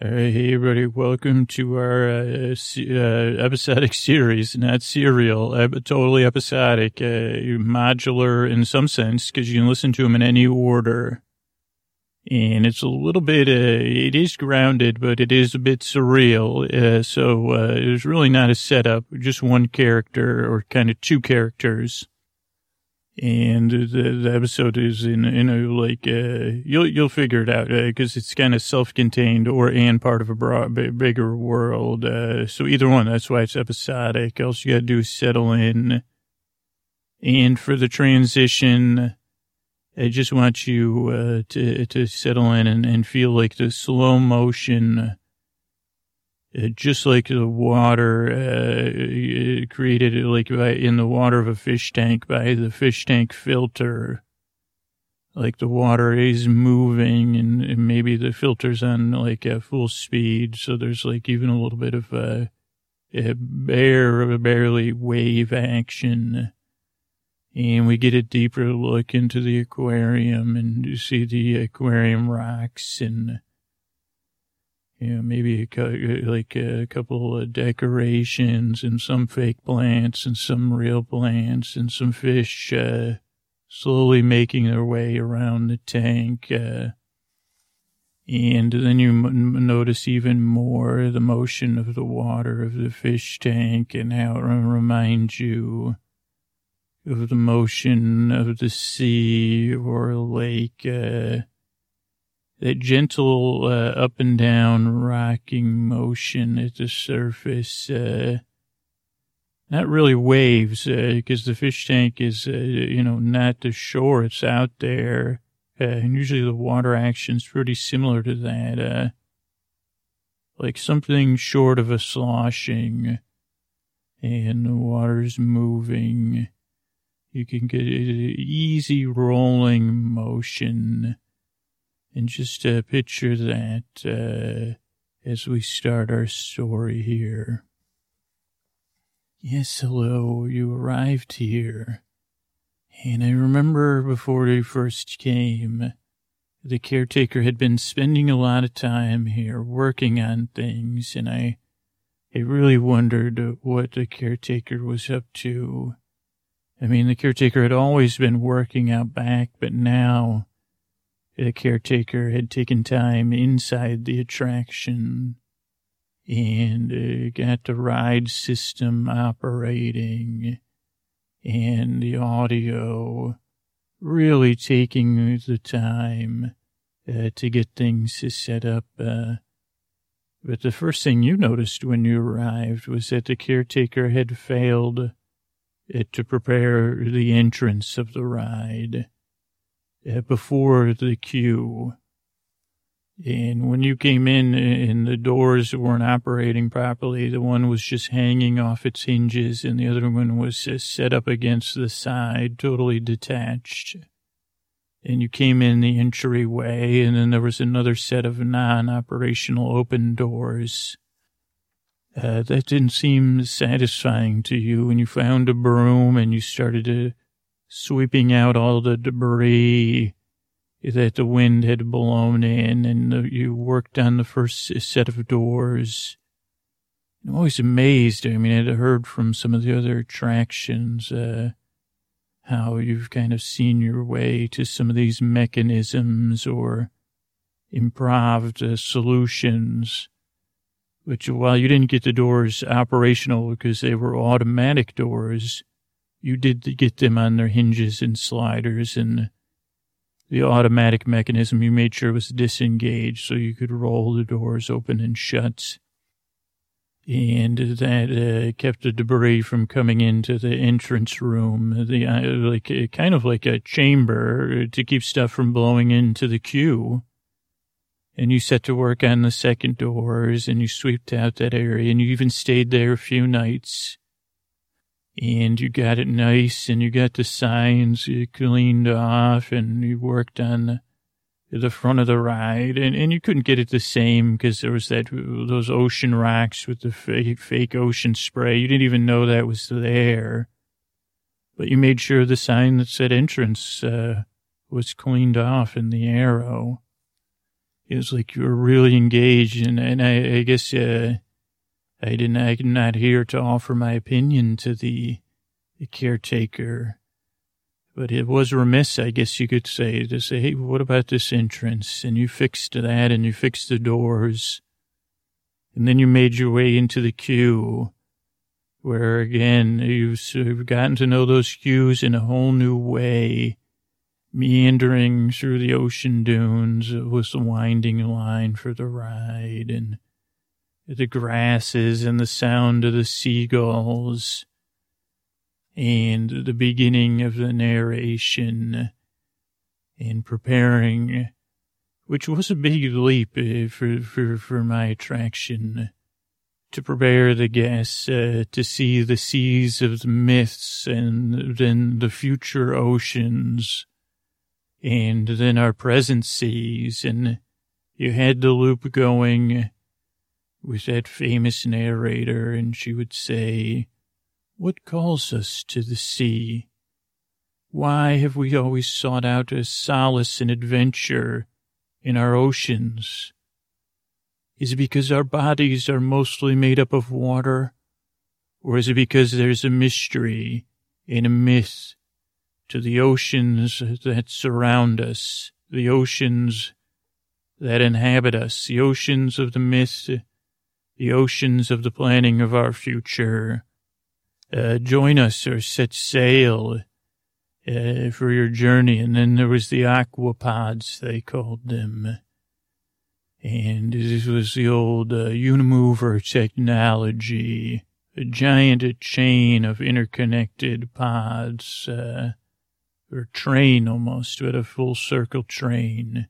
Uh, hey, everybody, welcome to our uh, uh, episodic series, not serial, uh, totally episodic, uh, modular in some sense, because you can listen to them in any order. And it's a little bit, uh, it is grounded, but it is a bit surreal. So uh, it's really not a setup, just one character or kind of two characters and the, the episode is in in a like uh, you'll you'll figure it out because uh, it's kind of self-contained or and part of a broad, bigger world. Uh, so either one, that's why it's episodic. All you got to do settle in. And for the transition, I just want you uh, to to settle in and, and feel like the slow motion Uh, just like the water uh, uh, created like by, in the water of a fish tank by the fish tank filter. Like the water is moving and, and maybe the filter's on like a full speed. So there's like even a little bit of a, a bare barely wave action. And we get a deeper look into the aquarium and see the aquarium rocks and know, maybe a, like a couple of decorations and some fake plants and some real plants and some fish uh, slowly making their way around the tank. Uh, and then you m- notice even more the motion of the water of the fish tank and how it reminds you of the motion of the sea or a lake. Uh, that gentle uh, up and down rocking motion at the surface. Uh, not really waves, because uh, the fish tank is, uh, you know, not the shore. It's out there. Uh, and usually the water action's pretty similar to that. Uh, like something short of a sloshing and the water's moving. You can get an easy rolling motion and just uh, picture that uh, as we start our story here. Yes, hello, you arrived here. And I remember before you first came, the caretaker had been spending a lot of time here working on things, and I, I really wondered what the caretaker was up to. I mean, the caretaker had always been working out back, but now the caretaker had taken time inside the attraction and uh, got the ride system operating and the audio really taking the time uh, to get things set up. Uh, but the first thing you noticed when you arrived was that the caretaker had failed uh, to prepare the entrance of the ride before the queue. And when you came in and the doors weren't operating properly, the one was just hanging off its hinges and the other one was set up against the side, totally detached. And you came in the entryway and then there was another set of non-operational open doors. Uh, that didn't seem satisfying to you and you found a broom and you started to sweeping out all the debris that the wind had blown in, and you worked on the first set of doors. I'm always amazed. I mean, I'd heard from some of the other attractions uh, how you've kind of seen your way to some of these mechanisms or improved uh, solutions. Which, while you didn't get the doors operational because they were automatic doors, you did get them on their hinges and sliders and the automatic mechanism you made sure was disengaged so you could roll the doors open and shut. And that uh, kept the debris from coming into the entrance room, the uh, like uh, kind of like a chamber to keep stuff from blowing into the queue. And you set to work on the second doors and you swept out that area and you even stayed there a few nights and you got it nice and you got the signs cleaned off and you worked on the front of the ride. And, and you couldn't get it the same because there was that those ocean rocks with the fake, fake ocean spray. You didn't even know that was there. But you made sure the sign that said entrance uh, was cleaned off in the arrow. It was like you were really engaged, and, and I, I guess uh, I didn't. I'm not here to offer my opinion to the, the caretaker, but it was remiss, I guess you could say, to say, "Hey, what about this entrance?" And you fixed that, and you fixed the doors, and then you made your way into the queue, where again you've gotten to know those queues in a whole new way meandering through the ocean dunes with the winding line for the ride and the grasses and the sound of the seagulls and the beginning of the narration and preparing, which was a big leap eh, for, for, for my attraction to prepare the guests uh, to see the seas of the myths and then the future oceans and then our present seas, and you had the loop going with that famous narrator, and she would say, What calls us to the sea? Why have we always sought out a solace and adventure in our oceans? Is it because our bodies are mostly made up of water? Or is it because there's a mystery and a myth to the oceans that surround us, the oceans that inhabit us, the oceans of the myth, the oceans of the planning of our future. Uh, join us or set sail uh, for your journey. And then there was the aquapods, they called them. And this was the old uh, Unimover technology, a giant chain of interconnected pods. Uh, or train almost, but a full circle train.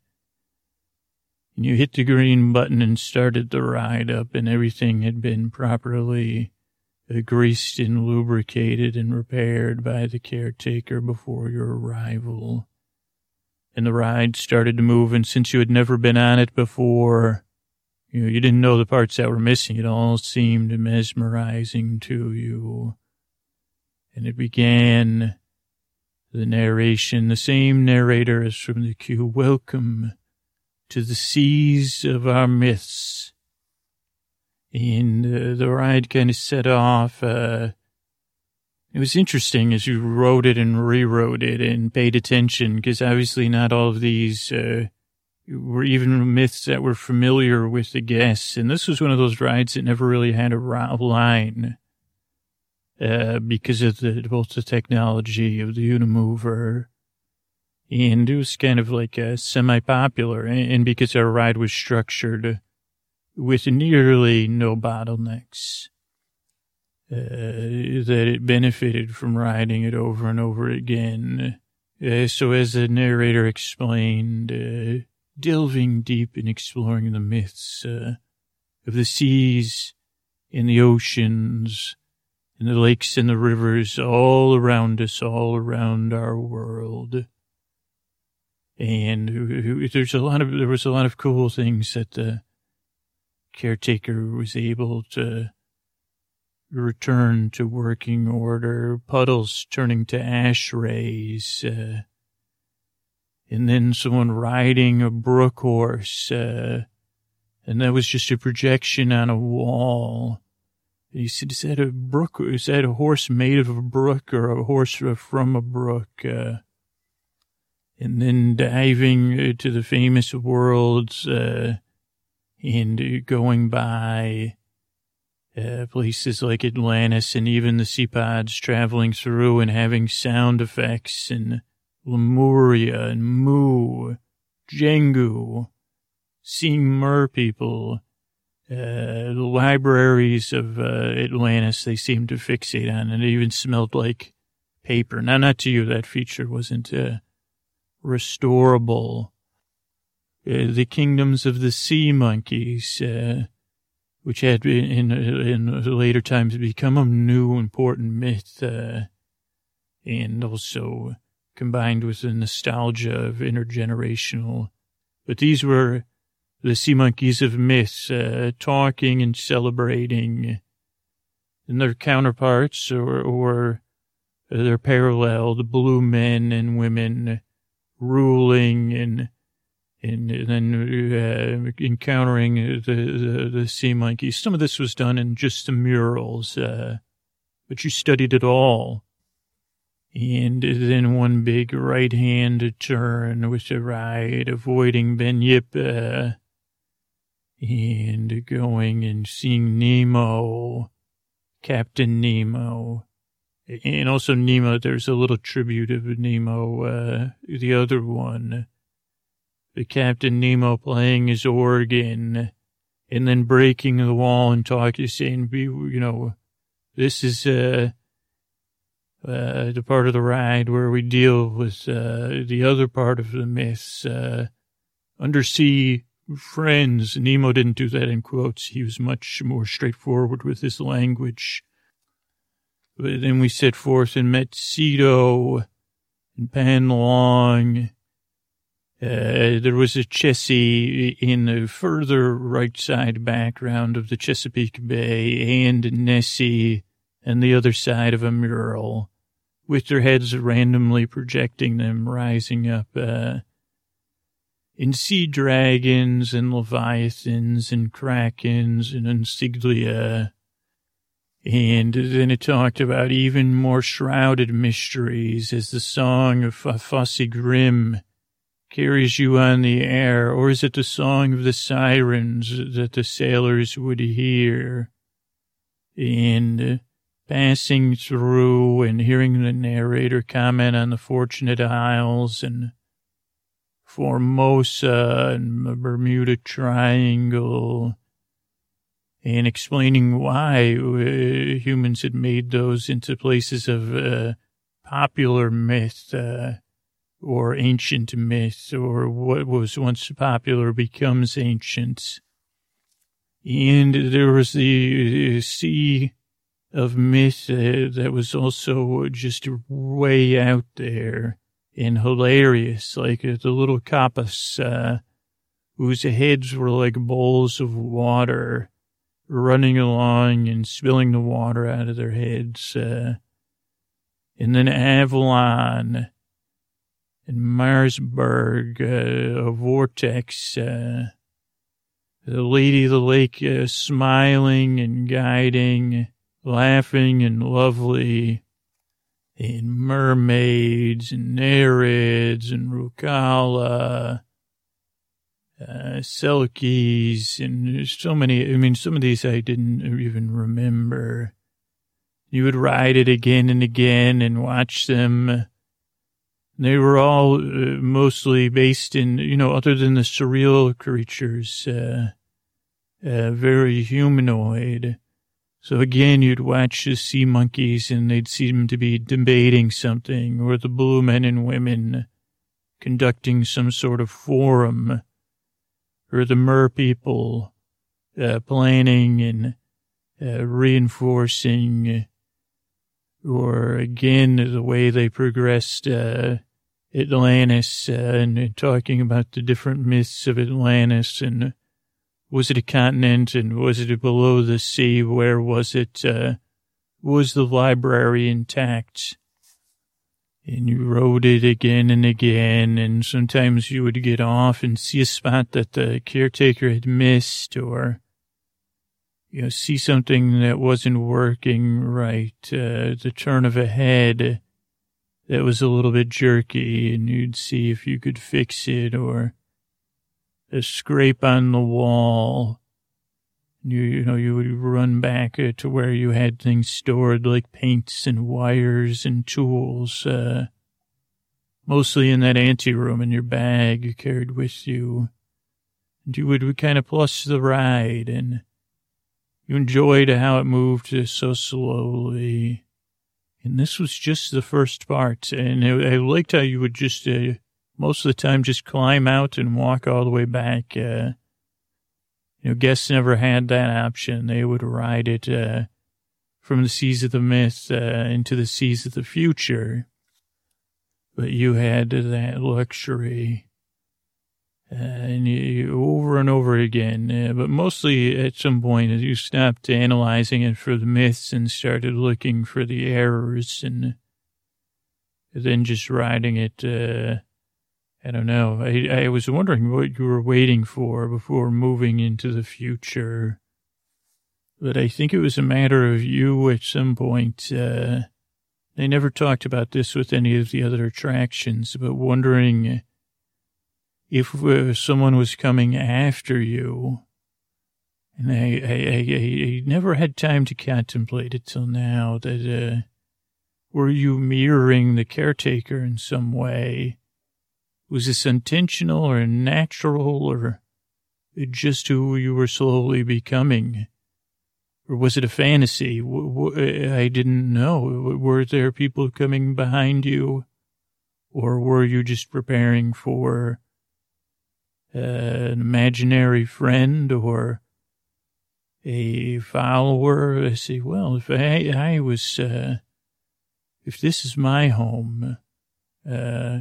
And you hit the green button and started the ride up, and everything had been properly greased and lubricated and repaired by the caretaker before your arrival. And the ride started to move, and since you had never been on it before, you know, you didn't know the parts that were missing. It all seemed mesmerizing to you. And it began the narration, the same narrator as from the queue. Welcome to the seas of our myths. And uh, the ride kind of set off. Uh, it was interesting as you wrote it and rewrote it and paid attention because obviously not all of these uh, were even myths that were familiar with the guests. And this was one of those rides that never really had a line uh, because of the, both the technology of the Unimover and it was kind of like a semi-popular and because our ride was structured with nearly no bottlenecks. Uh, that it benefited from riding it over and over again. Uh, so as the narrator explained, uh, delving deep in exploring the myths uh, of the seas and the oceans and the lakes and the rivers all around us, all around our world. And there's a lot of, there was a lot of cool things that the caretaker was able to return to working order, puddles turning to ash rays, uh, and then someone riding a brook horse, uh, and that was just a projection on a wall. He said, is that a brook? Is that a horse made of a brook or a horse from a brook? Uh, and then diving uh, to the famous worlds uh, and going by uh, places like Atlantis and even the sea pods traveling through and having sound effects and Lemuria and Mu, Jengu, seeing mer people uh, the libraries of uh, Atlantis, they seemed to fixate on, and it even smelled like paper. Now, not to you, that feature wasn't uh, restorable. Uh, the kingdoms of the sea monkeys, uh, which had in, in later times become a new important myth, uh, and also combined with the nostalgia of intergenerational. But these were the sea monkeys of myths, uh, talking and celebrating, and their counterparts or, or their parallel, the blue men and women ruling and and then uh, encountering the, the, the sea monkeys. Some of this was done in just the murals, uh, but you studied it all. And then one big right hand turn with the ride, avoiding Bunyip, uh, and going and seeing Nemo, Captain Nemo. And also Nemo, there's a little tribute of Nemo, uh, the other one the Captain Nemo playing his organ and then breaking the wall and talking, saying, "Be you know, this is uh, uh, the part of the ride where we deal with uh, the other part of the myths, uh, undersea friends." Nemo didn't do that in quotes. He was much more straightforward with his language. But then we set forth and met Cedo and Pan Long uh, there was a Chessie in the further right side background of the Chesapeake Bay and Nessie and the other side of a mural with their heads randomly projecting them rising up, uh, in sea dragons and leviathans and krakens and insignia. And then it talked about even more shrouded mysteries as the song of Fosse Grim carries you on the air, or is it the song of the sirens that the sailors would hear? And uh, passing through and hearing the narrator comment on the Fortunate Isles and Formosa and the Bermuda Triangle and explaining why uh, humans had made those into places of uh, popular myth. Uh, or ancient myth or what was once popular becomes ancient. And there was the sea of myth uh, that was also just way out there and hilarious, like uh, the little uh, whose heads were like bowls of water running along and spilling the water out of their heads. Uh, and then Avalon, in Marsburg, uh, a vortex, uh, the lady of the lake uh, smiling and guiding, laughing and lovely, and mermaids and nereids and Rusalka, uh, Selkies, and so many. I mean, some of these I didn't even remember. You would ride it again and again and watch them they were all uh, mostly based in, you know, other than the surreal creatures, uh, uh, very humanoid. So again, you'd watch the sea monkeys and they'd seem to be debating something, or the blue men and women conducting some sort of forum, or the mer people uh, planning and uh, reinforcing, or again, the way they progressed uh, Atlantis uh, and talking about the different myths of Atlantis and was it a continent and was it below the sea? Where was it? Uh, was the library intact? And you rode it again and again, and sometimes you would get off and see a spot that the caretaker had missed or, you know, see something that wasn't working right, uh, the turn of a head that was a little bit jerky and you'd see if you could fix it or a scrape on the wall. You, you know, you would run back uh, to where you had things stored like paints and wires and tools, uh, mostly in that anteroom in your bag you carried with you. And you would, would kind of plus the ride and you enjoyed how it moved so slowly. And this was just the first part. And I, liked how you would just, uh, most of the time, just climb out and walk all the way back. Uh, you know, guests never had that option. They would ride it, uh, from the seas of the myth, uh, into the seas of the future. But you had that luxury and you, over and over again. Uh, but mostly at some point, you stopped analyzing it for the myths and started looking for the errors and then just riding it uh, I don't know. I, I was wondering what you were waiting for before moving into the future. But I think it was a matter of you at some point. Uh, they never talked about this with any of the other attractions, but wondering if uh, someone was coming after you. And I, I, I, I, never had time to contemplate it till now that, uh, were you mirroring the caretaker in some way? Was this intentional or natural or just who you were slowly becoming? Or was it a fantasy? I didn't know. Were there people coming behind you? Or were you just preparing for an imaginary friend or a follower? I say, well, if I, I was, uh, if this is my home, uh,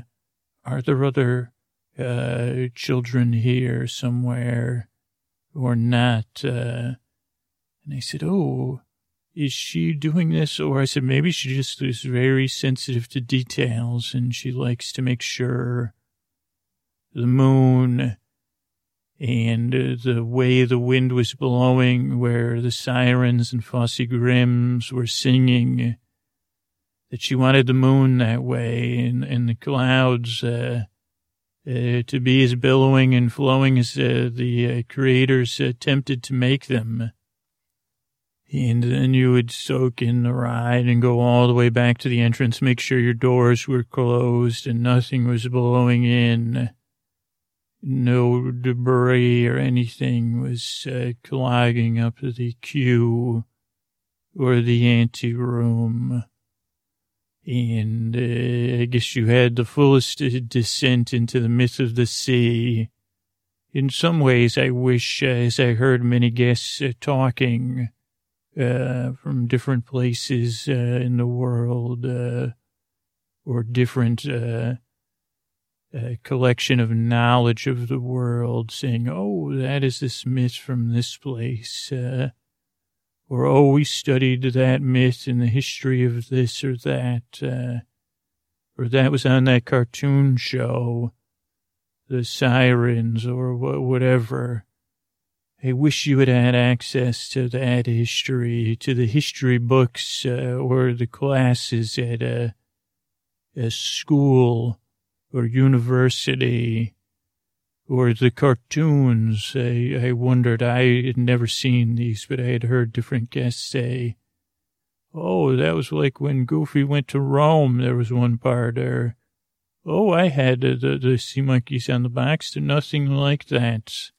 are there other uh, children here somewhere or not? Uh, and I said, oh, is she doing this? Or I said, maybe she just is very sensitive to details and she likes to make sure the moon and uh, the way the wind was blowing, where the sirens and Fossegrims were singing, that she wanted the moon that way and, and the clouds uh, uh, to be as billowing and flowing as uh, the uh, creators attempted to make them. And then you would soak in the ride and go all the way back to the entrance, make sure your doors were closed and nothing was blowing in. No debris or anything was uh, clogging up the queue or the ante room. And uh, I guess you had the fullest descent into the myth of the sea. In some ways, I wish, uh, as I heard many guests uh, talking uh, from different places uh, in the world uh, or different collection of knowledge of the world, saying, "Oh, that is this myth from this place." Or oh, we studied that myth in the history of this or that, uh, or that was on that cartoon show, the sirens or wh- whatever. I wish you had had access to that history, to the history books uh, or the classes at a, a school or university or the cartoons. I, I wondered, I had never seen these, but I had heard different guests say, Oh, that was like when Goofy went to Rome. There was one part there. Oh, I had the, the, sea monkeys on the box. Nothing like that.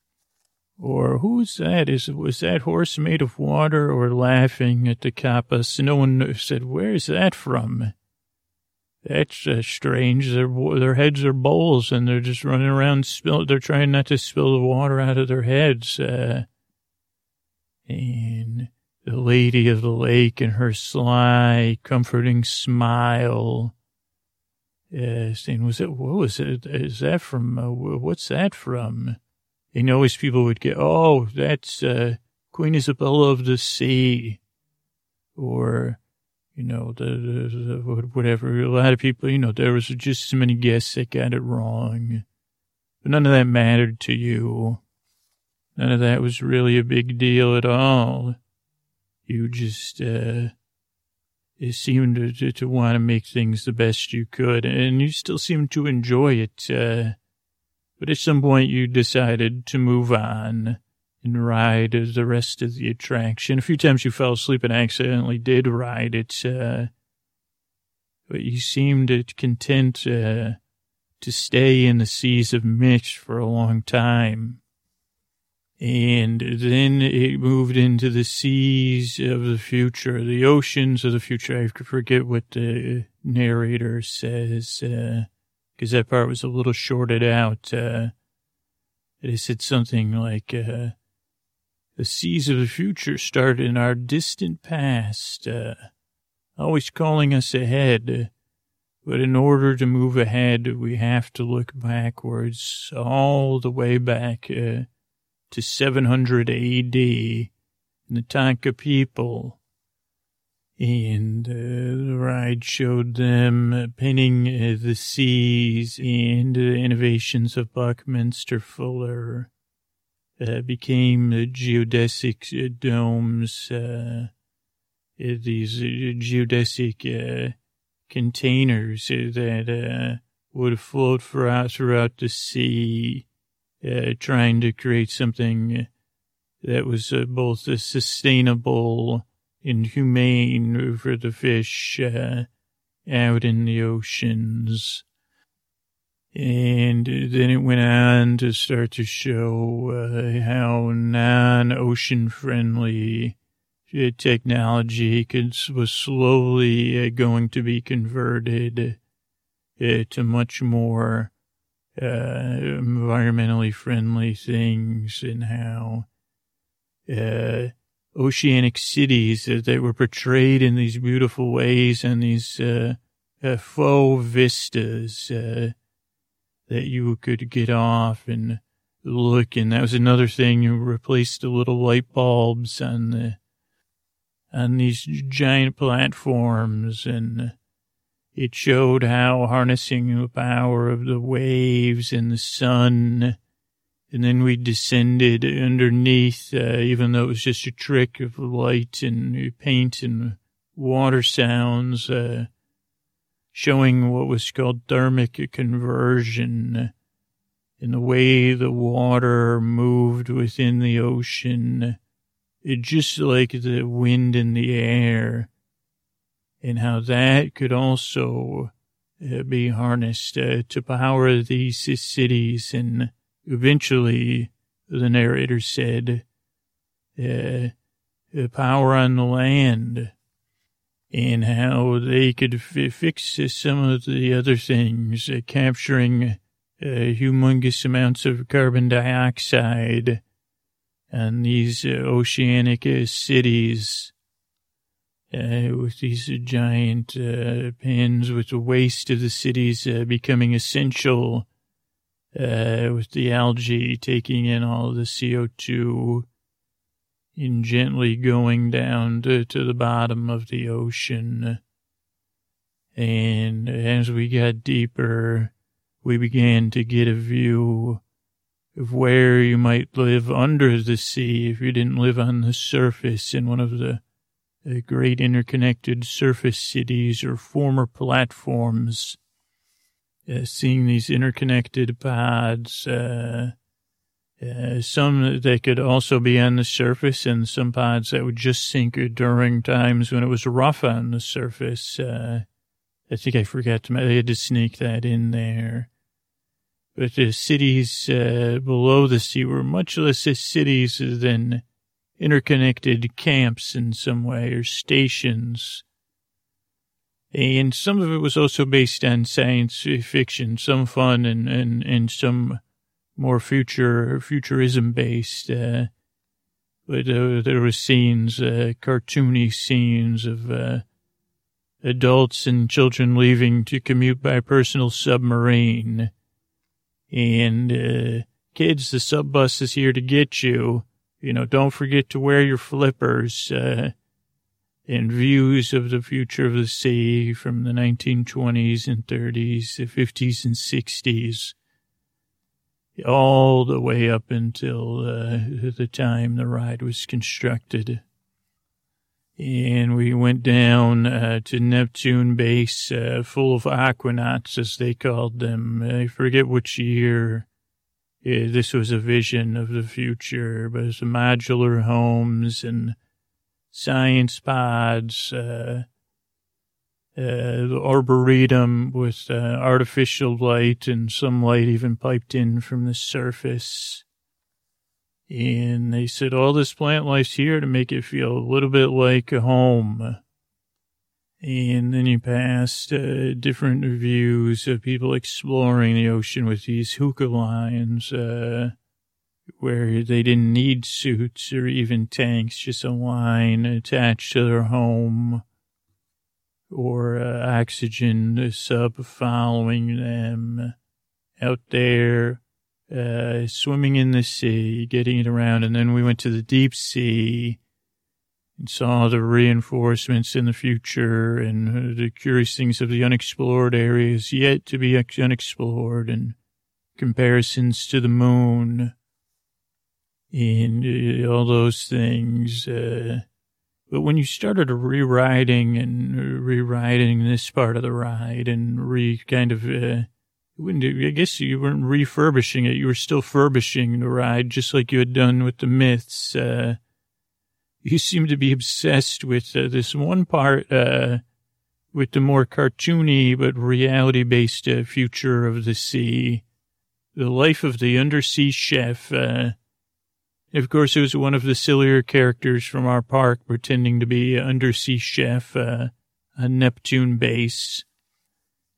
Or who's that? Is was that horse made of water? Or laughing at the kappas? No one said, "Where's that from?" That's strange. Their their heads are bowls, and they're just running around. Spill. They're trying not to spill the water out of their heads. Uh, and the lady of the lake and her sly, comforting smile. Uh, saying, "Was it? What was it? Is that from? Uh, what's that from?" And always people would get, "Oh, that's uh, Queen Isabella of the Sea," or you know, whatever. A lot of people, you know, there was just so many guests that got it wrong. But none of that mattered to you. None of that was really a big deal at all. You just, uh, it seemed to, to, to want to make things the best you could, and you still seemed to enjoy it. Uh, but at some point you decided to move on and ride the rest of the attraction. A few times you fell asleep and accidentally did ride it, uh, but you seemed content uh, to stay in the seas of Mitch for a long time. And then it moved into the seas of the future, the oceans of the future. I forget what the narrator says, because uh, that part was a little shorted out. Uh, it said something like, uh, the seas of the future start in our distant past, uh, always calling us ahead. But in order to move ahead, we have to look backwards, all the way back uh, to 700 AD, the Tonka people. And uh, the ride showed them painting uh, the seas and the innovations of Buckminster Fuller. Uh, became geodesic uh, domes, uh, uh these uh, geodesic containers that would float throughout, throughout the sea, trying to create something that was both sustainable and humane for the fish uh, out in the oceans. And then it went on to start to show uh, how non-ocean friendly uh, technology could, was slowly uh, going to be converted uh, to much more uh, environmentally friendly things and how uh, oceanic cities that were portrayed in these beautiful ways and these faux vistas that you could get off and look. And that was another thing. You replaced the little light bulbs on the on these giant platforms, and it showed how harnessing the power of the waves and the sun and then we descended underneath, uh, even though it was just a trick of light and paint and water sounds, uh, showing what was called thermic conversion in the way the water moved within the ocean, it just like the wind in the air, and how that could also uh, be harnessed uh, to power these cities. And Eventually, the narrator said, uh, power on the land and how they could f- fix some of the other things, uh, capturing uh, humongous amounts of carbon dioxide and these uh, oceanic uh, cities uh, with these giant pins with the waste of the cities becoming essential with the algae taking in all the CO2 and gently going down to, to the bottom of the ocean. And as we got deeper, we began to get a view of where you might live under the sea if you didn't live on the surface in one of the, the great interconnected surface cities or former platforms uh, seeing these interconnected pods, uh, uh, some that could also be on the surface and some pods that would just sink during times when it was rough on the surface. Uh, I think I forgot to, I had to sneak that in there. But the cities uh, below the sea were much less cities than interconnected camps in some way or stations and some of it was also based on science fiction, some fun and, and, and some more future, futurism based, uh, but uh, there were scenes, uh, cartoony scenes of, uh, adults and children leaving to commute by personal submarine. And, uh, kids, the sub bus is here to get you. You know, don't forget to wear your flippers. Uh, and views of the future of the sea from the 1920s and 30s, the 50s and 60s, all the way up until uh, the time the ride was constructed. And we went down uh, to Neptune base, uh, full of aquanauts, as they called them. I forget which year. this was a vision of the future, but it was modular homes and science pods, uh, the arboretum with uh, artificial light and some light even piped in from the surface. And they said all this plant life's here to make it feel a little bit like a home. And then you passed uh, different views of people exploring the ocean with these hookah lines. Uh, where they didn't need suits or even tanks, just a line attached to their home or uh, oxygen sub following them out there, uh, swimming in the sea, getting it around. And then we went to the deep sea and saw the reinforcements in the future and uh, the curious things of the unexplored areas yet to be unexplored and comparisons to the moon and uh, all those things. Uh, but when you started rewriting and rewriting this part of the ride and re kind of, uh, wouldn't I guess you weren't refurbishing it. You were still furbishing the ride, just like you had done with the myths. Uh, you seem to be obsessed with uh, this one part, uh, with the more cartoony but reality based uh, future of the sea, the life of the undersea chef. Of course, it was one of the sillier characters from our park pretending to be an undersea chef, uh, a Neptune base,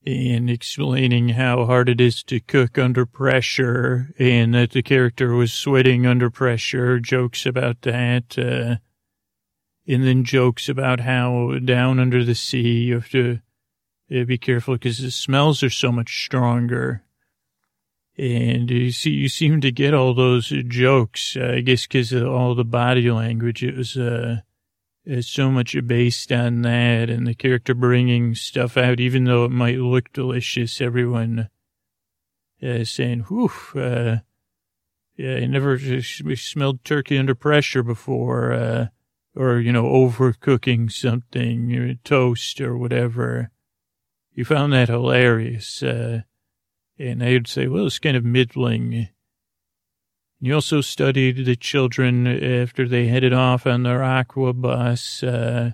and explaining how hard it is to cook under pressure, and that the character was sweating under pressure, jokes about that. Uh, and then jokes about how down under the sea you have to uh, be careful because the smells are so much stronger. And you see, you seem to get all those jokes, uh, I guess, because of all the body language. It was uh, so much based on that, and the character bringing stuff out, even though it might look delicious. Everyone uh, saying, "Whew." Uh, yeah, I never smelled turkey under pressure before. Uh, or, you know, overcooking something, toast or whatever. You found that hilarious. Uh, and I would say, well, it's kind of middling. You also studied the children after they headed off on their aqua bus. Uh,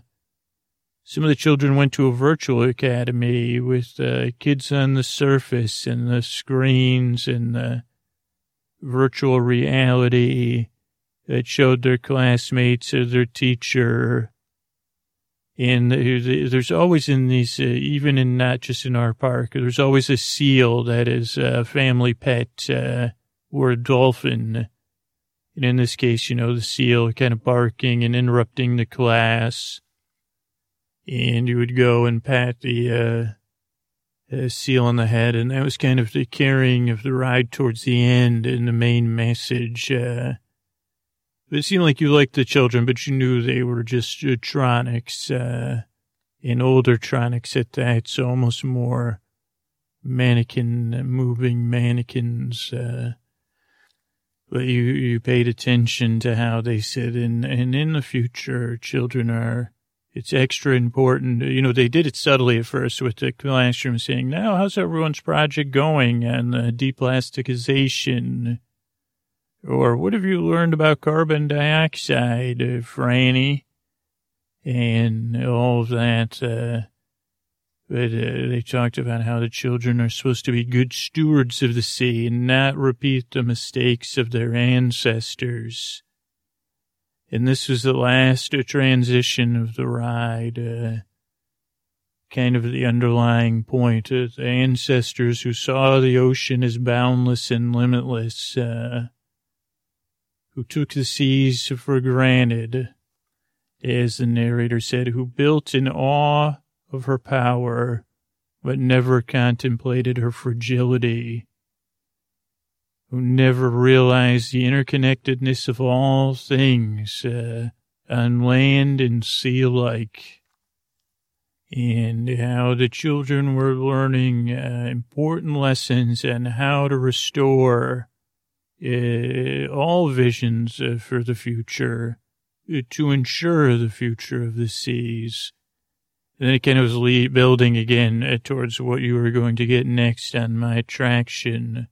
some of the children went to a virtual academy with uh, kids on the surface and the screens and the virtual reality that showed their classmates or their teacher. And there's always in these, uh, even in not just in our park, there's always a seal that is a family pet uh, or a dolphin. And in this case, you know, the seal kind of barking and interrupting the class. And you would go and pat the uh, seal on the head. And that was kind of the carrying of the ride towards the end and the main message. Uh, it seemed like you liked the children, but you knew they were just uh, tronics, uh, and older tronics at that, so almost more mannequin, moving mannequins, uh, but you, you paid attention to how they said, and, and in the future, children are, it's extra important. You know, they did it subtly at first with the classroom saying, now, how's everyone's project going? And the deplasticization or what have you learned about carbon dioxide, uh, Franny? And all of that. Uh, but uh, they talked about how the children are supposed to be good stewards of the sea and not repeat the mistakes of their ancestors. And this was the last transition of the ride. Uh, kind of the underlying point of the ancestors who saw the ocean as boundless and limitless. Uh, who took the seas for granted, as the narrator said, who built in awe of her power, but never contemplated her fragility, who never realized the interconnectedness of all things uh, on land and sea alike, and how the children were learning uh, important lessons on how to restore uh, all visions uh, for the future uh, to ensure the future of the seas. And it kind of was lead, building again uh, towards what you were going to get next on my attraction.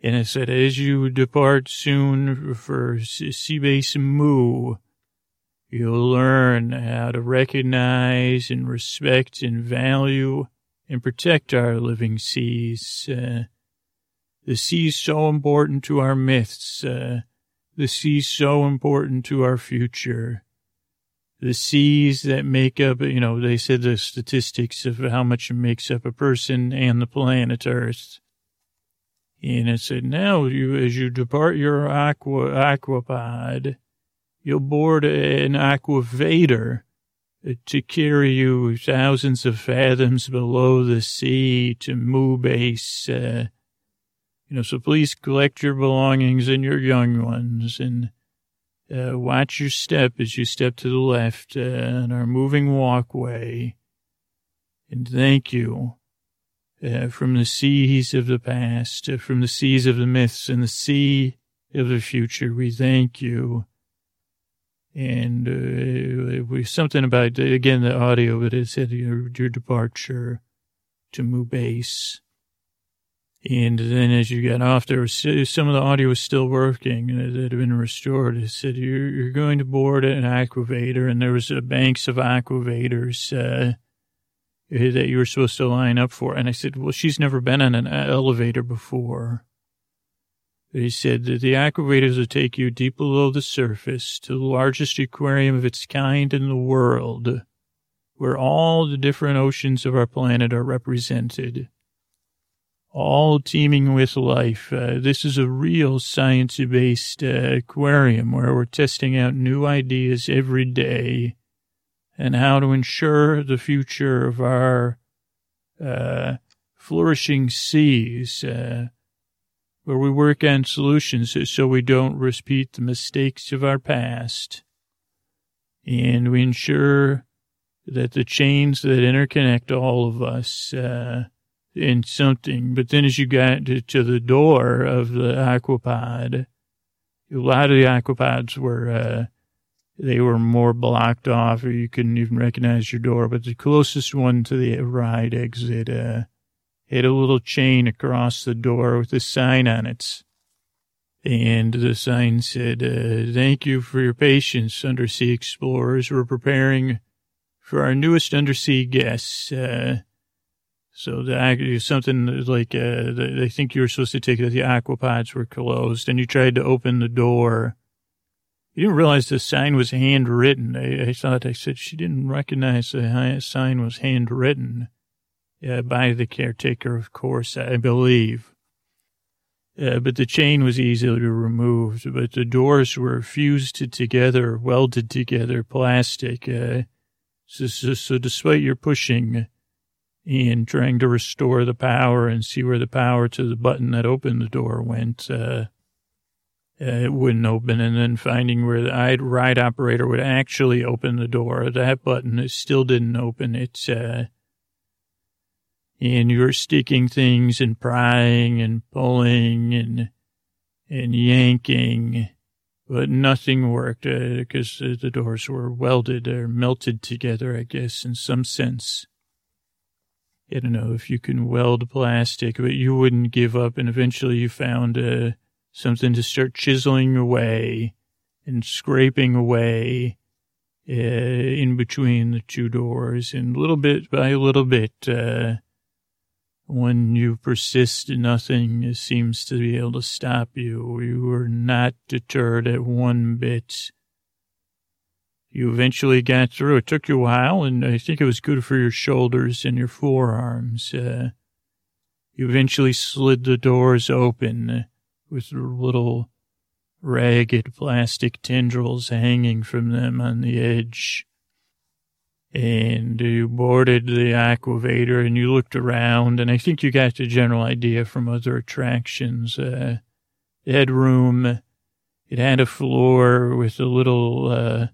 And it said, as you depart soon for Sea Base Moo, you'll learn how to recognize and respect and value and protect our living seas. Uh, the sea's so important to our myths. Uh, the sea's so important to our future. The seas that make up, you know, they said the statistics of how much it makes up a person and the planet Earth. And it said, now you, as you depart your aqua, aquapod, you'll board an aquavator to carry you thousands of fathoms below the sea to Moo Base, uh, you know, so please collect your belongings and your young ones and Uh, watch your step as you step to the left uh, on our moving walkway. And thank you uh, from the seas of the past, uh, from the seas of the myths and the sea of the future. We thank you. And uh, we something about again the audio, but it said your, your departure to Mubase. And then as you got off, there was some of the audio was still working and it had been restored. It said, you're, you're going to board an aquavator and there was a banks of aquavators, uh, that you were supposed to line up for. And I said, well, she's never been on an elevator before. He said that the aquavators will take you deep below the surface to the largest aquarium of its kind in the world, where all the different oceans of our planet are represented all teeming with life. Uh, this is a real science based uh, aquarium where we're testing out new ideas every day and how to ensure the future of our uh, flourishing seas, uh, where we work on solutions so we don't repeat the mistakes of our past. And we ensure that the chains that interconnect all of us, in something. But then as you got to, to the door of the aquapod, a lot of the aquapods were, uh, they were more blocked off or you couldn't even recognize your door. But the closest one to the ride exit, uh, had a little chain across the door with a sign on it. And the sign said, uh, thank you for your patience, undersea explorers. We're preparing for our newest undersea guests. Uh, so the something like uh, they think you were supposed to take it. The aquapods were closed, and you tried to open the door. You didn't realize the sign was handwritten. I, I thought I said she didn't recognize the sign was handwritten uh, by the caretaker, of course, I believe. Uh, but the chain was easily removed. But the doors were fused together, welded together, plastic. Uh, so, so, so despite your pushing and trying to restore the power and see where the power to the button that opened the door went. Uh, uh, it wouldn't open, and then finding where the ride operator would actually open the door. That button it still didn't open. It, uh, and you were sticking things and prying and pulling and and yanking, but nothing worked because uh, the doors were welded or melted together, I guess, in some sense. I don't know if you can weld plastic, but you wouldn't give up. And eventually you found uh, something to start chiseling away and scraping away uh, in between the two doors. And little bit by little bit, uh, when you persist, nothing seems to be able to stop you. You were not deterred at one bit you eventually got through. It took you a while, and I think it was good for your shoulders and your forearms. Uh, you eventually slid the doors open with little ragged plastic tendrils hanging from them on the edge. And you boarded the aquavator and you looked around, and I think you got the general idea from other attractions. Uh, it had room. It had a floor with a little, uh,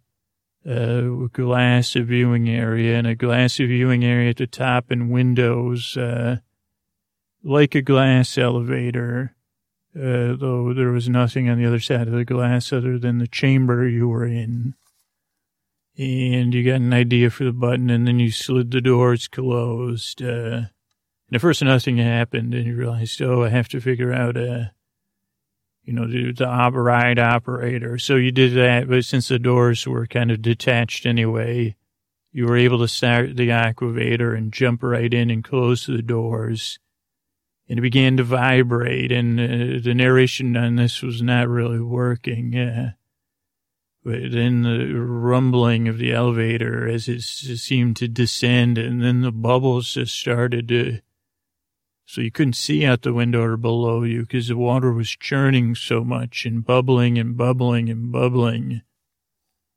a glass viewing area and a glass viewing area at the top and windows, uh, like a glass elevator, uh, though there was nothing on the other side of the glass other than the chamber you were in. And you got an idea for the button, and then you slid the doors closed. Uh, and at first, nothing happened, and you realized, oh, I have to figure out, uh, you know, the, the ride operator. So you did that, but since the doors were kind of detached anyway, you were able to start the aquavator and jump right in and close the doors. And it began to vibrate, and uh, the narration on this was not really working. Uh, but then the rumbling of the elevator as it seemed to descend, and then the bubbles just started to so you couldn't see out the window or below you because the water was churning so much and bubbling and bubbling and bubbling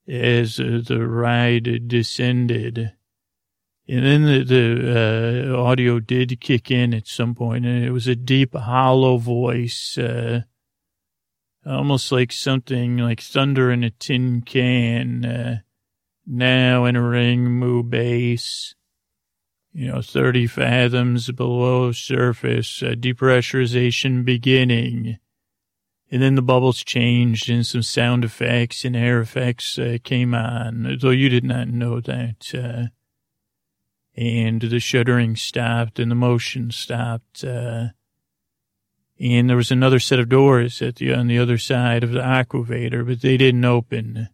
as uh, the ride descended. And then the, the uh, audio did kick in at some point, and it was a deep, hollow voice. Uh, almost like something like thunder in a tin can. Uh, now entering Moo base, you know, 30 fathoms below surface, uh, depressurization beginning. And then the bubbles changed and some sound effects and air effects uh, came on, though you did not know that. Uh, and the shuddering stopped and the motion stopped. Uh, and there was another set of doors at the, on the other side of the aquavator, but they didn't open.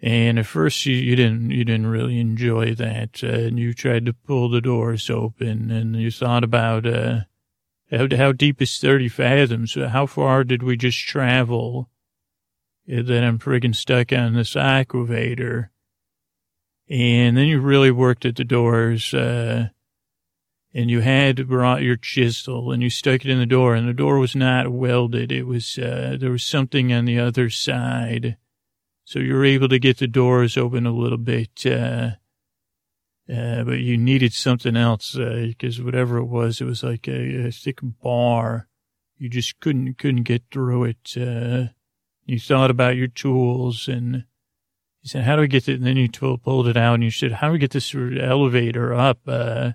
And at first you, you didn't, you didn't really enjoy that. Uh, and you tried to pull the doors open and you thought about, uh, how, how deep is 30 fathoms? How far did we just travel? That I'm friggin' stuck on this aquavator. And then you really worked at the doors, uh, and you had brought your chisel and you stuck it in the door and the door was not welded. It was, uh, there was something on the other side. So you were able to get the doors open a little bit, uh, uh, but you needed something else, because uh, whatever it was, it was like a, a, thick bar. You just couldn't, couldn't get through it. Uh, you thought about your tools and you said, how do we get it? And then you pulled it out and you said, how do we get this elevator up? Uh,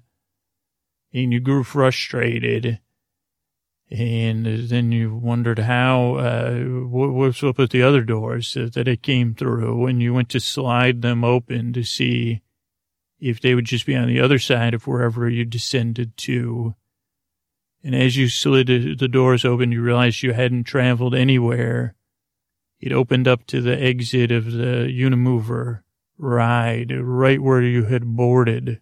and you grew frustrated. And then you wondered how, uh, what, what's up with the other doors that it came through. And you went to slide them open to see if they would just be on the other side of wherever you descended to. And as you slid the doors open, you realized you hadn't traveled anywhere. It opened up to the exit of the Unimover ride, right where you had boarded.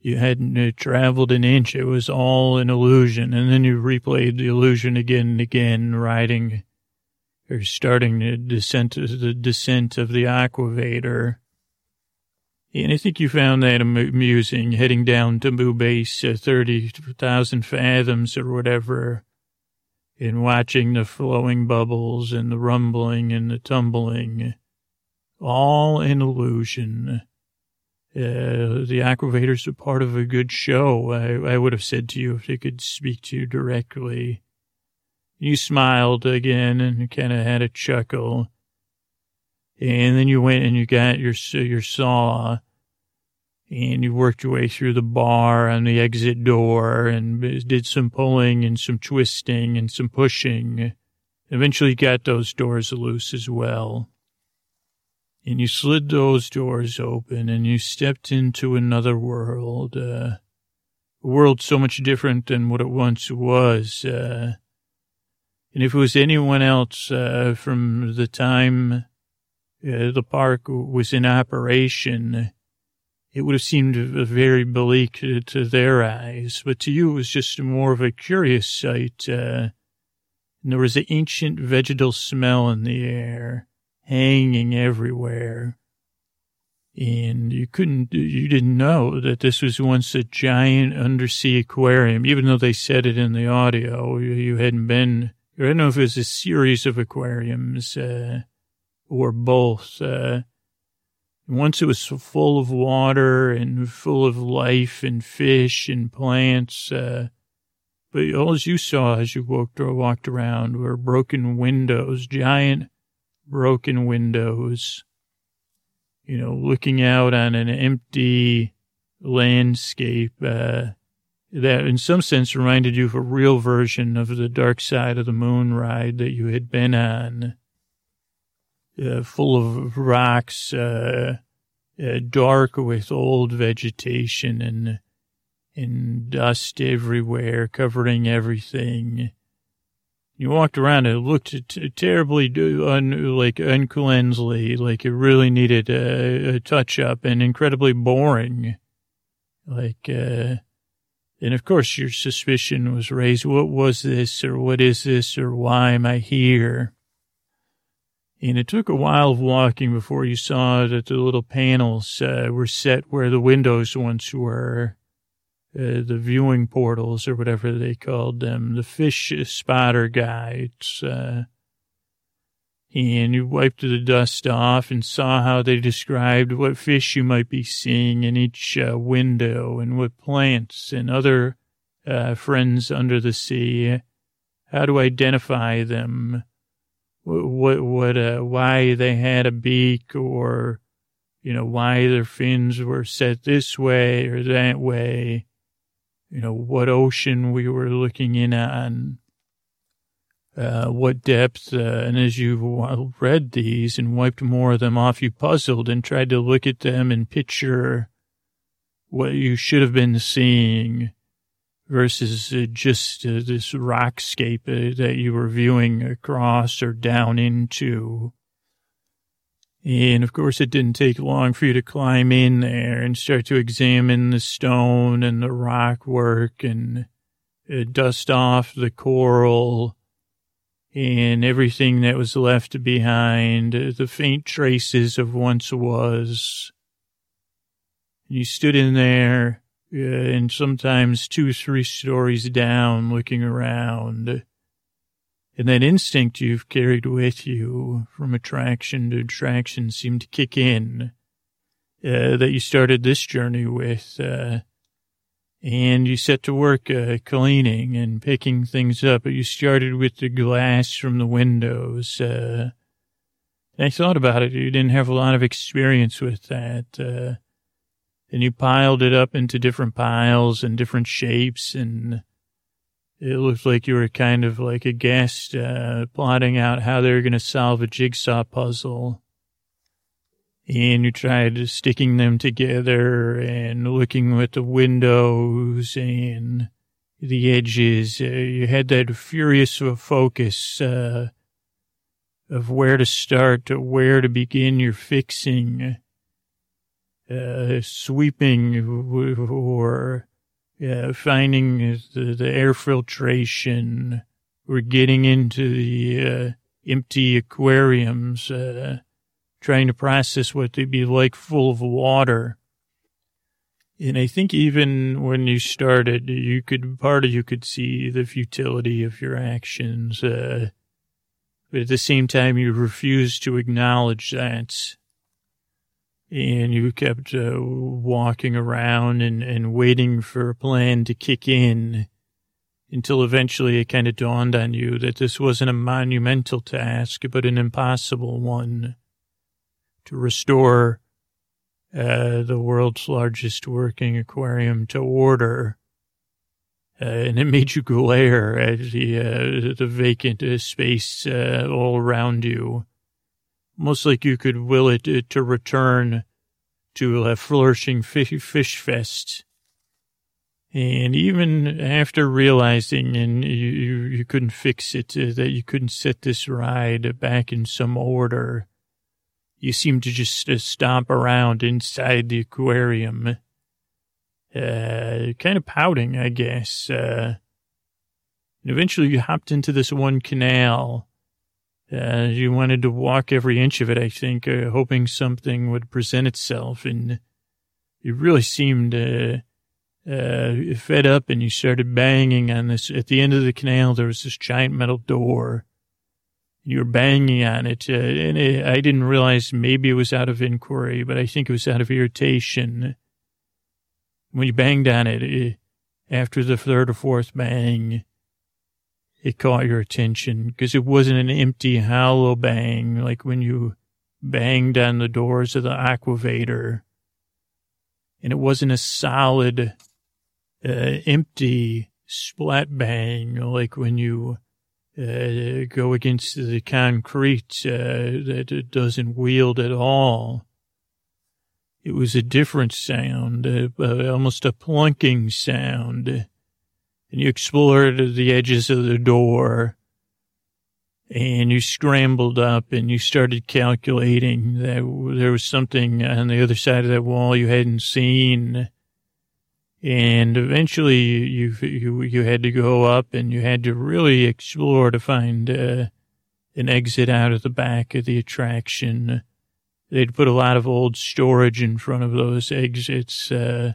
You hadn't uh, traveled an inch. It was all an illusion. And then you replayed the illusion again and again, riding or starting the descent, the descent of the aquavator. And I think you found that amusing, heading down to Base, uh, 30,000 fathoms or whatever, and watching the flowing bubbles and the rumbling and the tumbling, all an illusion. Uh, the Aquavators are part of a good show. I, I would have said to you if they could speak to you directly. You smiled again and kind of had a chuckle. And then you went and you got your, your saw and you worked your way through the bar on the exit door and did some pulling and some twisting and some pushing. Eventually got those doors loose as well and you slid those doors open and you stepped into another world, uh, a world so much different than what it once was. Uh, and if it was anyone else, uh, from the time uh, the park was in operation, it would have seemed very bleak to, to, their eyes. But to you, it was just more of a curious sight. Uh, and there was an ancient vegetal smell in the air hanging everywhere. And you couldn't, you didn't know that this was once a giant undersea aquarium, even though they said it in the audio. You, hadn't been, I don't know if it was a series of aquariums, uh, or both. Uh, once it was full of water and full of life and fish and plants, uh, but all you saw as you walked, or walked around were broken windows, giant broken windows, you know, looking out on an empty landscape uh, that in some sense reminded you of a real version of the dark side of the moon ride that you had been on, uh, full of rocks, uh, uh dark with old vegetation and, and dust everywhere, covering everything you walked around and it looked t- terribly un- like uncleansly, like it really needed a, a touch up and incredibly boring. Like, uh, and of course your suspicion was raised. What was this or what is this or why am I here? And it took a while of walking before you saw that the little panels uh, were set where the windows once were uh, the viewing portals or whatever they called them, the fish spotter guides. Uh, and you wiped the dust off and saw how they described what fish you might be seeing in each uh, window and what plants and other uh, friends under the sea, how to identify them, what, what, uh, why they had a beak or, you know, why their fins were set this way or that way, you know, what ocean we were looking in on, uh, what depth, uh, and as you read these and wiped more of them off, you puzzled and tried to look at them and picture what you should have been seeing versus uh, just uh, this rockscape uh, that you were viewing across or down into. And of course, it didn't take long for you to climb in there and start to examine the stone and the rock work and uh, dust off the coral and everything that was left behind, uh, the faint traces of once was. And you stood in there uh, and sometimes two, three stories down looking around. And that instinct you've carried with you from attraction to attraction seemed to kick in, uh, that you started this journey with, uh, and you set to work uh, cleaning and picking things up. You started with the glass from the windows. Uh, I thought about it. You didn't have a lot of experience with that. Uh, and you piled it up into different piles and different shapes and it looked like you were kind of like a guest uh, plotting out how they were going to solve a jigsaw puzzle and you tried sticking them together and looking at the windows and the edges. Uh, you had that furious focus uh, of where to start, where to begin your fixing uh, sweeping or uh, finding the, the, air filtration We're getting into the uh, empty aquariums, uh, trying to process what they'd be like full of water. And I think even when you started, you could, part of you could see the futility of your actions. Uh, but at the same time, you refused to acknowledge that and you kept uh, walking around and, and waiting for a plan to kick in until eventually it kind of dawned on you that this wasn't a monumental task, but an impossible one to restore uh, the world's largest working aquarium to order. Uh, and it made you glare at the, uh, the vacant uh, space uh, all around you Most like you could will it uh, to return to a flourishing fish, fest. And even after realizing and you, you, you couldn't fix it, uh, that you couldn't set this ride back in some order, you seemed to just uh, stomp around inside the aquarium, uh, kind of pouting, I guess. Uh, and eventually you hopped into this one canal uh, you wanted to walk every inch of it, I think, uh, hoping something would present itself. And you really seemed uh, uh, fed up and you started banging on this. At the end of the canal, there was this giant metal door. You were banging on it. Uh, and it, I didn't realize maybe it was out of inquiry, but I think it was out of irritation. When you banged on it, it after the third or fourth bang, it caught your attention because it wasn't an empty, hollow bang like when you banged on the doors of the aquavator. And it wasn't a solid, uh, empty splat bang like when you uh, go against the concrete uh, that it doesn't wield at all. It was a different sound, uh, almost a plunking sound and you explored the edges of the door and you scrambled up and you started calculating that there was something on the other side of that wall you hadn't seen. And eventually you, you, you had to go up and you had to really explore to find uh, an exit out of the back of the attraction. They'd put a lot of old storage in front of those exits, uh,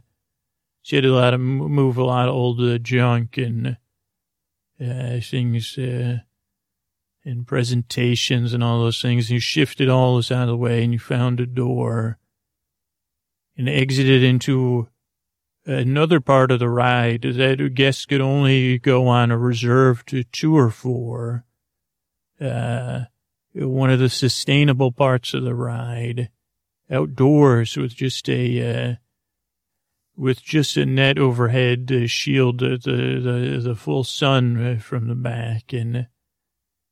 she had a lot of move a lot of old uh, junk and uh, things uh, and presentations and all those things. And you shifted all this out of the way and you found a door and exited into another part of the ride that guests could only go on a reserved tour for. Uh, one of the sustainable parts of the ride, outdoors with just a, uh, with just a net overhead to shield the, the, the full sun uh, from the back. And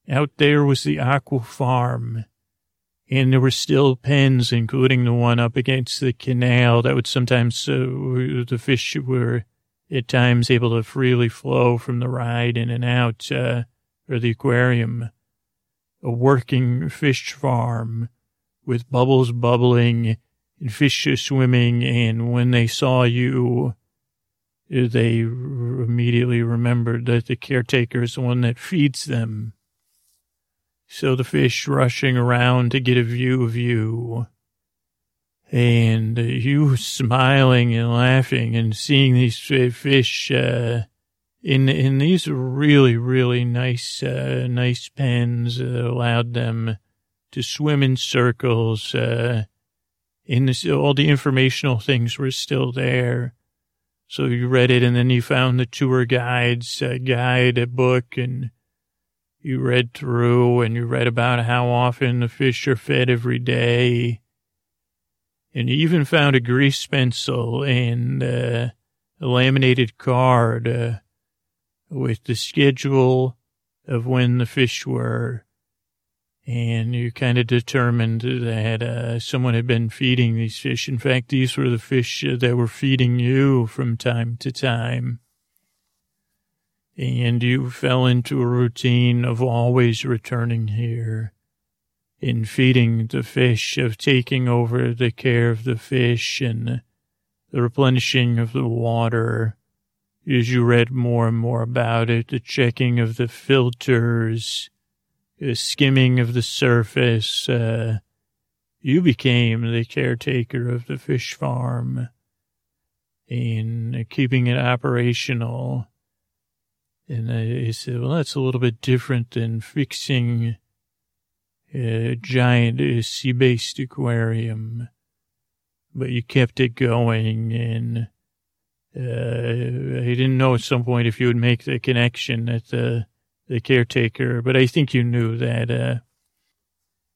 out there was the aqua farm. And there were still pens, including the one up against the canal that would sometimes, uh, the fish were at times able to freely flow from the ride in and out, uh, or the aquarium. A working fish farm with bubbles bubbling fish are swimming. And when they saw you, they immediately remembered that the caretaker is the one that feeds them. So the fish rushing around to get a view of you. And you smiling and laughing and seeing these fish, uh, in, in these really, really nice, uh, nice pens that allowed them to swim in circles, uh, in this, all the informational things were still there. So you read it and then you found the tour guides, guide, a book, and you read through and you read about how often the fish are fed every day. And you even found a grease pencil and uh, a laminated card uh, with the schedule of when the fish were and you kind of determined that uh, someone had been feeding these fish. In fact, these were the fish that were feeding you from time to time. And you fell into a routine of always returning here in feeding the fish, of taking over the care of the fish and the replenishing of the water. As you read more and more about it, the checking of the filters, skimming of the surface. Uh, you became the caretaker of the fish farm and keeping it operational. And I said, well, that's a little bit different than fixing a giant sea-based aquarium. But you kept it going and uh, I didn't know at some point if you would make the connection that the the caretaker, but I think you knew that. Uh,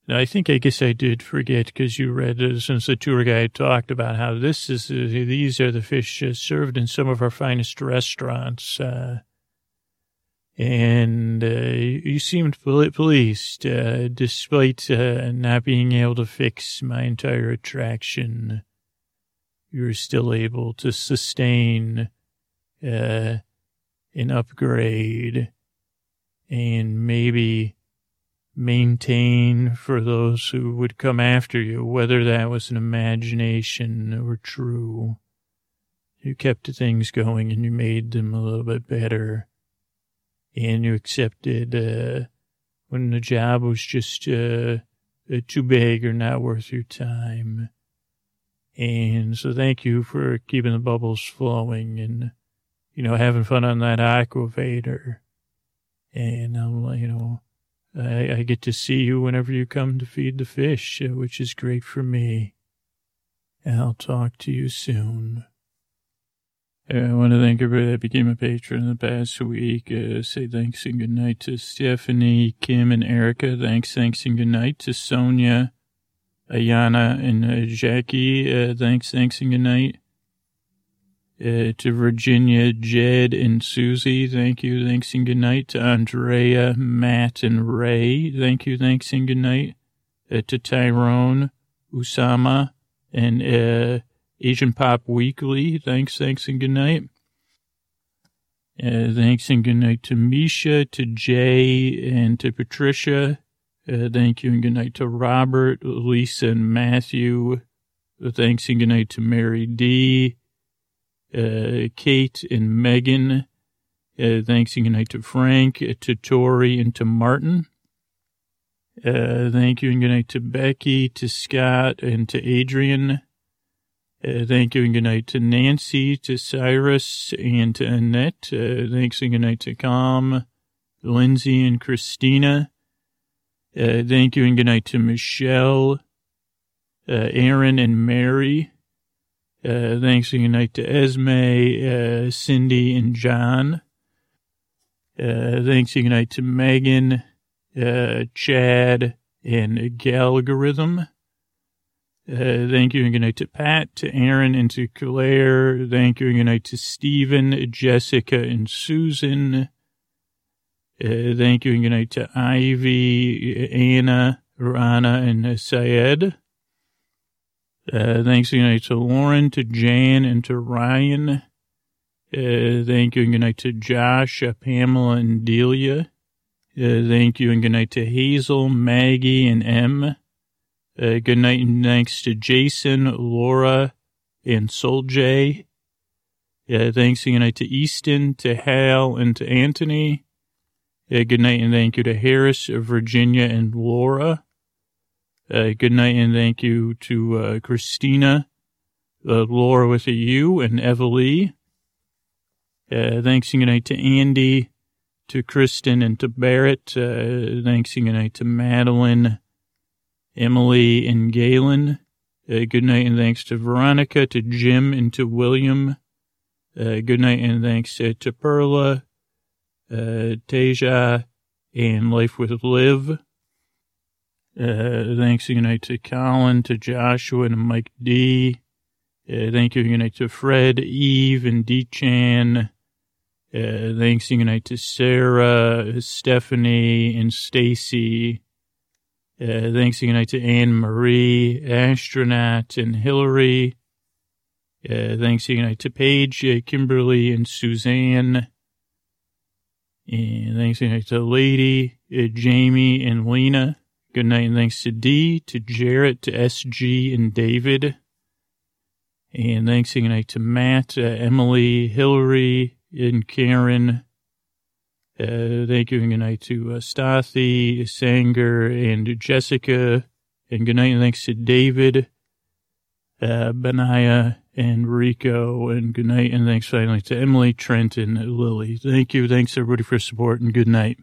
I think I guess I did forget because you read uh, since the tour guide talked about how this is uh, these are the fish uh, served in some of our finest restaurants, uh, and uh, you seemed pleased uh, despite not being able to fix my entire attraction. You were still able to sustain an upgrade and maybe maintain for those who would come after you, whether that was an imagination or true. You kept things going and you made them a little bit better. And you accepted uh, when the job was just uh, uh too big or not worth your time. And so thank you for keeping the bubbles flowing and, you know, having fun on that aquavator and I'm you know, I, I get to see you whenever you come to feed the fish, uh, which is great for me. I'll talk to you soon. Uh, I want to thank everybody that became a patron in the past week. Uh, say thanks and good night to Stephanie, Kim, and Erica. Thanks, thanks, and good night to Sonia, Ayana, and uh, Jackie. Uh, thanks, thanks, and good night uh, to Virginia, Jed, and Susie. Thank you. Thanks and good night. To Andrea, Matt, and Ray. Thank you. Thanks and good night. Uh, to Tyrone, Usama, and uh, Asian Pop Weekly. Thanks, thanks, and good night. Uh, thanks and good night to Misha, to Jay, and to Patricia. Uh, thank you and good night to Robert, Lisa, and Matthew. Thanks and good night to Mary D uh, Kate and Megan. Uh, thanks and good night to Frank, uh, to Tori, and to Martin. Uh, thank you and good night to Becky, to Scott, and to Adrian. Uh, thank you and good night to Nancy, to Cyrus, and to Annette. Uh, thanks and good night to Com, Lindsay, and Christina. Uh, thank you and good night to Michelle, uh, Aaron, and Mary. Uh, thanks good night to Esme, uh, Cindy, and John. Uh, thanks good night to Megan, uh, Chad, and Galgorithm. Uh, thank you and good night to Pat, to Aaron, and to Claire. Thank you and good night to Stephen, Jessica, and Susan. Thank you and good night to Ivy, Anna, Rana, and Syed. Uh, thanks and good night to Lauren, to Jan, and to Ryan. Uh, thank you and good night to Josh, uh, Pamela, and Delia. Uh, thank you and good night to Hazel, Maggie, and M. Uh, good night and thanks to Jason, Laura, and Soljay. Uh, thanks and good night to Easton, to Hal, and to Anthony. Uh, good night and thank you to Harris, Virginia, and Laura. Uh, good night and thank you to uh, Christina, uh, Laura with a U, and Evalie. Uh, thanks and good night to Andy, to Kristen, and to Barrett. Uh, thanks and good night to Madeline, Emily, and Galen. Good night and thanks to Veronica, to Jim, and to William. Good night and thanks to Perla, Teja, and Life with Liv. Uh, thanks night to Colin, to Joshua, and Mike D. Uh, thank you night to Fred, Eve, and D. Chan. Uh, thanks night to Sarah, Stephanie, and Stacy. Uh, thanks night to Anne Marie, Astronaut, and Hillary. Uh, thanks night to Paige, uh, Kimberly, and Suzanne. And thanks night to Lady, uh, Jamie, and Lena. Good night and thanks to D, to Jarrett, to SG, and David. And thanks and good night to Matt, uh, Emily, Hillary, and Karen. Uh, thank you and good night to uh, Stathi, Sanger, and Jessica. And good night and thanks to David, uh, Benaya, and Rico. And good night and thanks finally to Emily, Trent, and Lily. Thank you. Thanks everybody for support and good night.